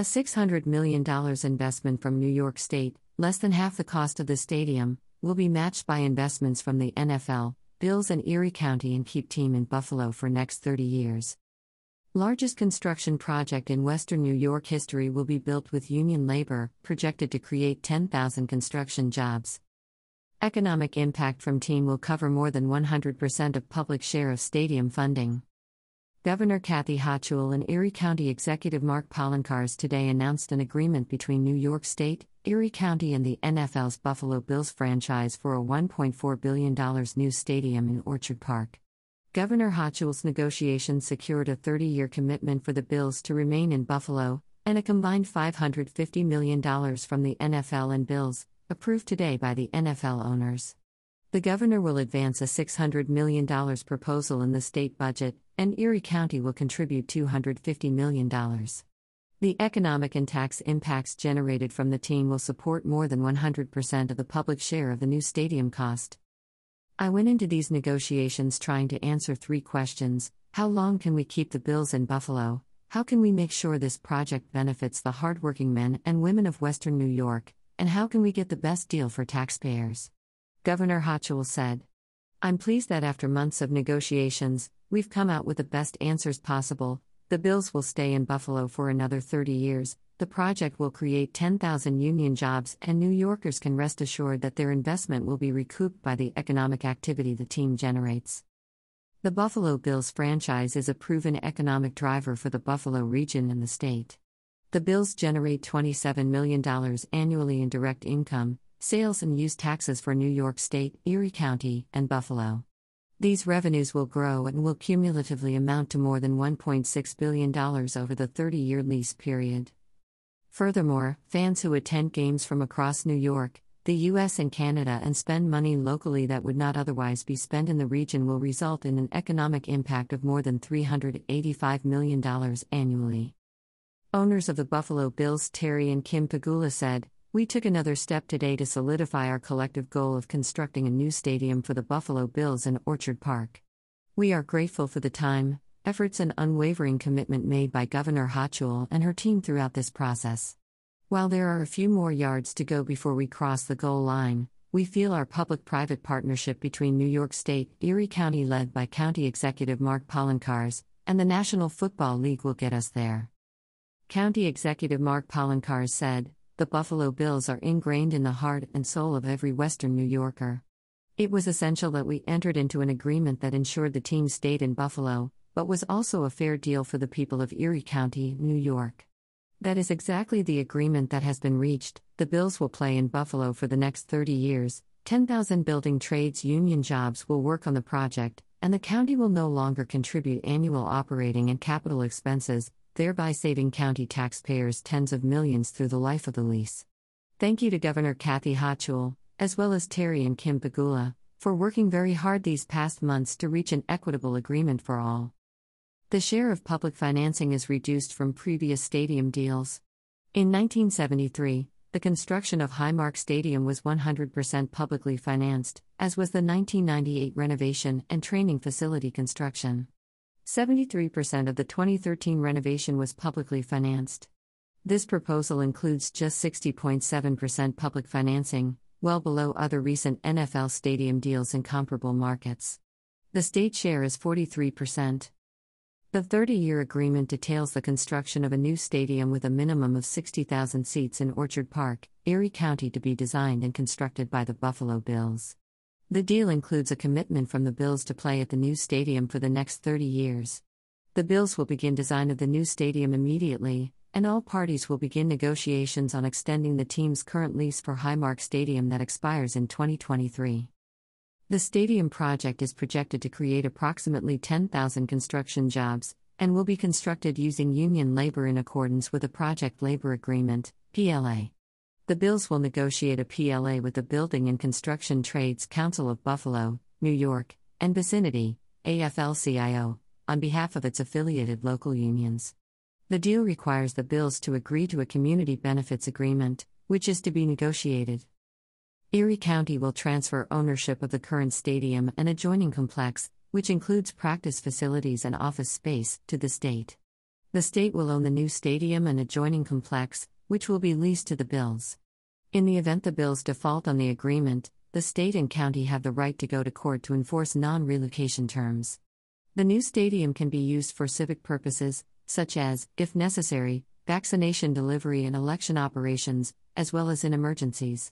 A $600 million investment from New York State, less than half the cost of the stadium, will be matched by investments from the NFL, Bills, and Erie County and keep team in Buffalo for next 30 years. Largest construction project in Western New York history will be built with union labor, projected to create 10,000 construction jobs. Economic impact from team will cover more than 100% of public share of stadium funding. Governor Kathy Hochul and Erie County Executive Mark Poloncarz today announced an agreement between New York State, Erie County, and the NFL's Buffalo Bills franchise for a $1.4 billion new stadium in Orchard Park. Governor Hochul's negotiations secured a 30 year commitment for the Bills to remain in Buffalo, and a combined $550 million from the NFL and Bills, approved today by the NFL owners. The governor will advance a $600 million proposal in the state budget, and Erie County will contribute $250 million. The economic and tax impacts generated from the team will support more than 100% of the public share of the new stadium cost. I went into these negotiations trying to answer three questions How long can we keep the bills in Buffalo? How can we make sure this project benefits the hardworking men and women of Western New York? And how can we get the best deal for taxpayers? Governor Hochul said. I'm pleased that after months of negotiations, we've come out with the best answers possible. The bills will stay in Buffalo for another 30 years, the project will create 10,000 union jobs, and New Yorkers can rest assured that their investment will be recouped by the economic activity the team generates. The Buffalo Bills franchise is a proven economic driver for the Buffalo region and the state. The Bills generate $27 million annually in direct income, sales, and use taxes for New York State, Erie County, and Buffalo. These revenues will grow and will cumulatively amount to more than $1.6 billion over the 30 year lease period. Furthermore, fans who attend games from across New York, the US, and Canada and spend money locally that would not otherwise be spent in the region will result in an economic impact of more than $385 million annually. Owners of the Buffalo Bills Terry and Kim Pegula said, We took another step today to solidify our collective goal of constructing a new stadium for the Buffalo Bills in Orchard Park. We are grateful for the time, efforts, and unwavering commitment made by Governor Hochul and her team throughout this process. While there are a few more yards to go before we cross the goal line, we feel our public private partnership between New York State, Erie County, led by County Executive Mark Poloncarz, and the National Football League will get us there. County Executive Mark Poloncarz said, The Buffalo Bills are ingrained in the heart and soul of every Western New Yorker. It was essential that we entered into an agreement that ensured the team stayed in Buffalo, but was also a fair deal for the people of Erie County, New York. That is exactly the agreement that has been reached. The Bills will play in Buffalo for the next 30 years. 10,000 building trades union jobs will work on the project, and the county will no longer contribute annual operating and capital expenses, thereby saving county taxpayers tens of millions through the life of the lease. Thank you to Governor Kathy Hochul, as well as Terry and Kim Pegula, for working very hard these past months to reach an equitable agreement for all. The share of public financing is reduced from previous stadium deals. In 1973, the construction of Highmark Stadium was 100% publicly financed, as was the 1998 renovation and training facility construction. 73% of the 2013 renovation was publicly financed. This proposal includes just 60.7% public financing, well below other recent NFL stadium deals in comparable markets. The state share is 43%. The 30 year agreement details the construction of a new stadium with a minimum of 60,000 seats in Orchard Park, Erie County to be designed and constructed by the Buffalo Bills. The deal includes a commitment from the Bills to play at the new stadium for the next 30 years. The Bills will begin design of the new stadium immediately, and all parties will begin negotiations on extending the team's current lease for Highmark Stadium that expires in 2023. The stadium project is projected to create approximately 10,000 construction jobs and will be constructed using union labor in accordance with a Project Labor Agreement (PLA). The bills will negotiate a PLA with the Building and Construction Trades Council of Buffalo, New York, and vicinity (AFL-CIO) on behalf of its affiliated local unions. The deal requires the bills to agree to a community benefits agreement, which is to be negotiated. Erie County will transfer ownership of the current stadium and adjoining complex, which includes practice facilities and office space, to the state. The state will own the new stadium and adjoining complex, which will be leased to the Bills. In the event the Bills default on the agreement, the state and county have the right to go to court to enforce non relocation terms. The new stadium can be used for civic purposes, such as, if necessary, vaccination delivery and election operations, as well as in emergencies.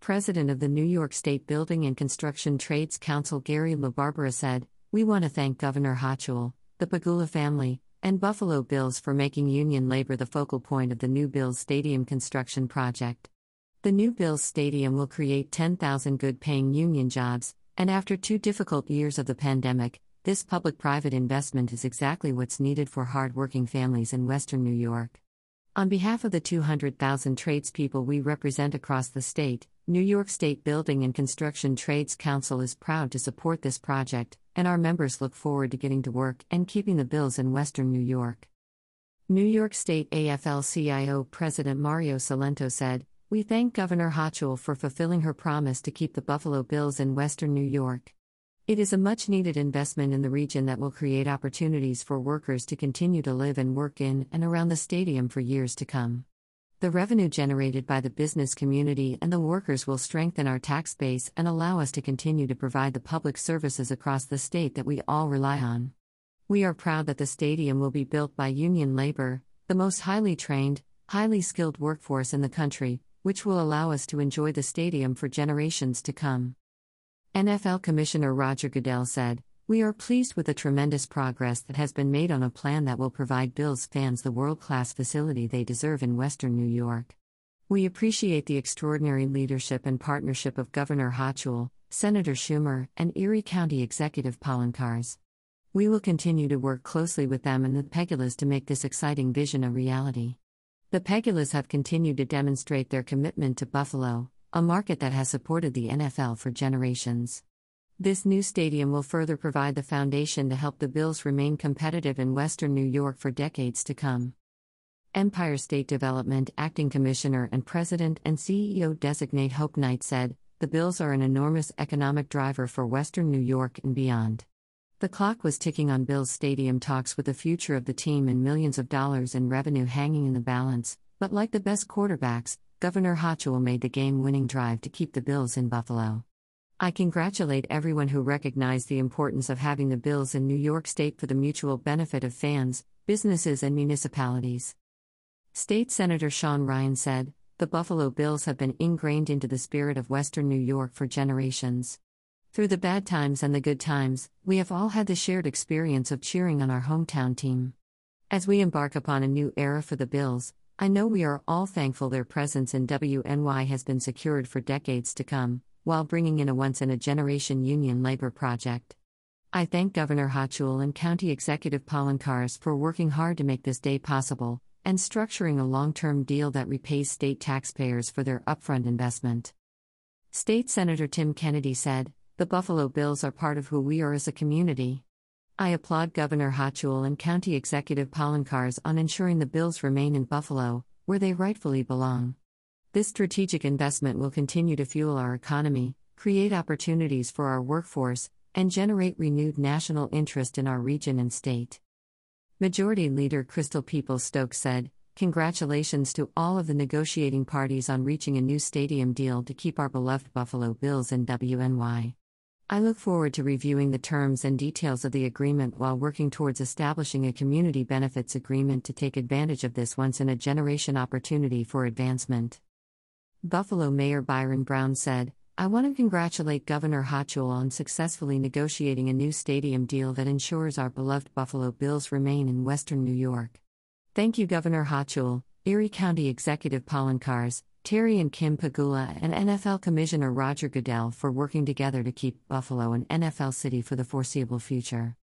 President of the New York State Building and Construction Trades Council Gary LaBarbera said, We want to thank Governor Hochul, the Pegula family, and Buffalo Bills for making union labor the focal point of the new Bills Stadium construction project. The new Bills Stadium will create 10,000 good paying union jobs, and after two difficult years of the pandemic, this public private investment is exactly what's needed for hard working families in Western New York. On behalf of the 200,000 tradespeople we represent across the state, New York State Building and Construction Trades Council is proud to support this project, and our members look forward to getting to work and keeping the bills in Western New York. New York State AFL CIO President Mario Cilento said, We thank Governor Hochul for fulfilling her promise to keep the Buffalo Bills in Western New York. It is a much needed investment in the region that will create opportunities for workers to continue to live and work in and around the stadium for years to come. The revenue generated by the business community and the workers will strengthen our tax base and allow us to continue to provide the public services across the state that we all rely on. We are proud that the stadium will be built by union labor, the most highly trained, highly skilled workforce in the country, which will allow us to enjoy the stadium for generations to come. NFL Commissioner Roger Goodell said, we are pleased with the tremendous progress that has been made on a plan that will provide Bills fans the world class facility they deserve in Western New York. We appreciate the extraordinary leadership and partnership of Governor Hochul, Senator Schumer, and Erie County Executive Poloncarz. We will continue to work closely with them and the Pegulas to make this exciting vision a reality. The Pegulas have continued to demonstrate their commitment to Buffalo, a market that has supported the NFL for generations. This new stadium will further provide the foundation to help the Bills remain competitive in Western New York for decades to come. Empire State Development Acting Commissioner and President and CEO designate Hope Knight said, The Bills are an enormous economic driver for Western New York and beyond. The clock was ticking on Bills Stadium talks with the future of the team and millions of dollars in revenue hanging in the balance, but like the best quarterbacks, Governor Hochul made the game winning drive to keep the Bills in Buffalo. I congratulate everyone who recognized the importance of having the bills in New York State for the mutual benefit of fans, businesses, and municipalities. State Senator Sean Ryan said, The Buffalo Bills have been ingrained into the spirit of Western New York for generations. Through the bad times and the good times, we have all had the shared experience of cheering on our hometown team. As we embark upon a new era for the Bills, I know we are all thankful their presence in WNY has been secured for decades to come while bringing in a once in a generation union labor project. I thank Governor Hochul and County Executive Poloncarz for working hard to make this day possible and structuring a long term deal that repays state taxpayers for their upfront investment. State Senator Tim Kennedy said, The Buffalo Bills are part of who we are as a community. I applaud Governor Hochul and County Executive Poloncarz on ensuring the Bills remain in Buffalo, where they rightfully belong. This strategic investment will continue to fuel our economy, create opportunities for our workforce, and generate renewed national interest in our region and state. Majority Leader Crystal Peoples Stokes said, Congratulations to all of the negotiating parties on reaching a new stadium deal to keep our beloved Buffalo Bills in WNY. I look forward to reviewing the terms and details of the agreement while working towards establishing a community benefits agreement to take advantage of this once in a generation opportunity for advancement. Buffalo Mayor Byron Brown said, I want to congratulate Governor Hochul on successfully negotiating a new stadium deal that ensures our beloved Buffalo Bills remain in Western New York. Thank you, Governor Hochul, Erie County Executive Poloncarz, Terry and Kim Pegula, and NFL Commissioner Roger Goodell for working together to keep Buffalo an NFL city for the foreseeable future.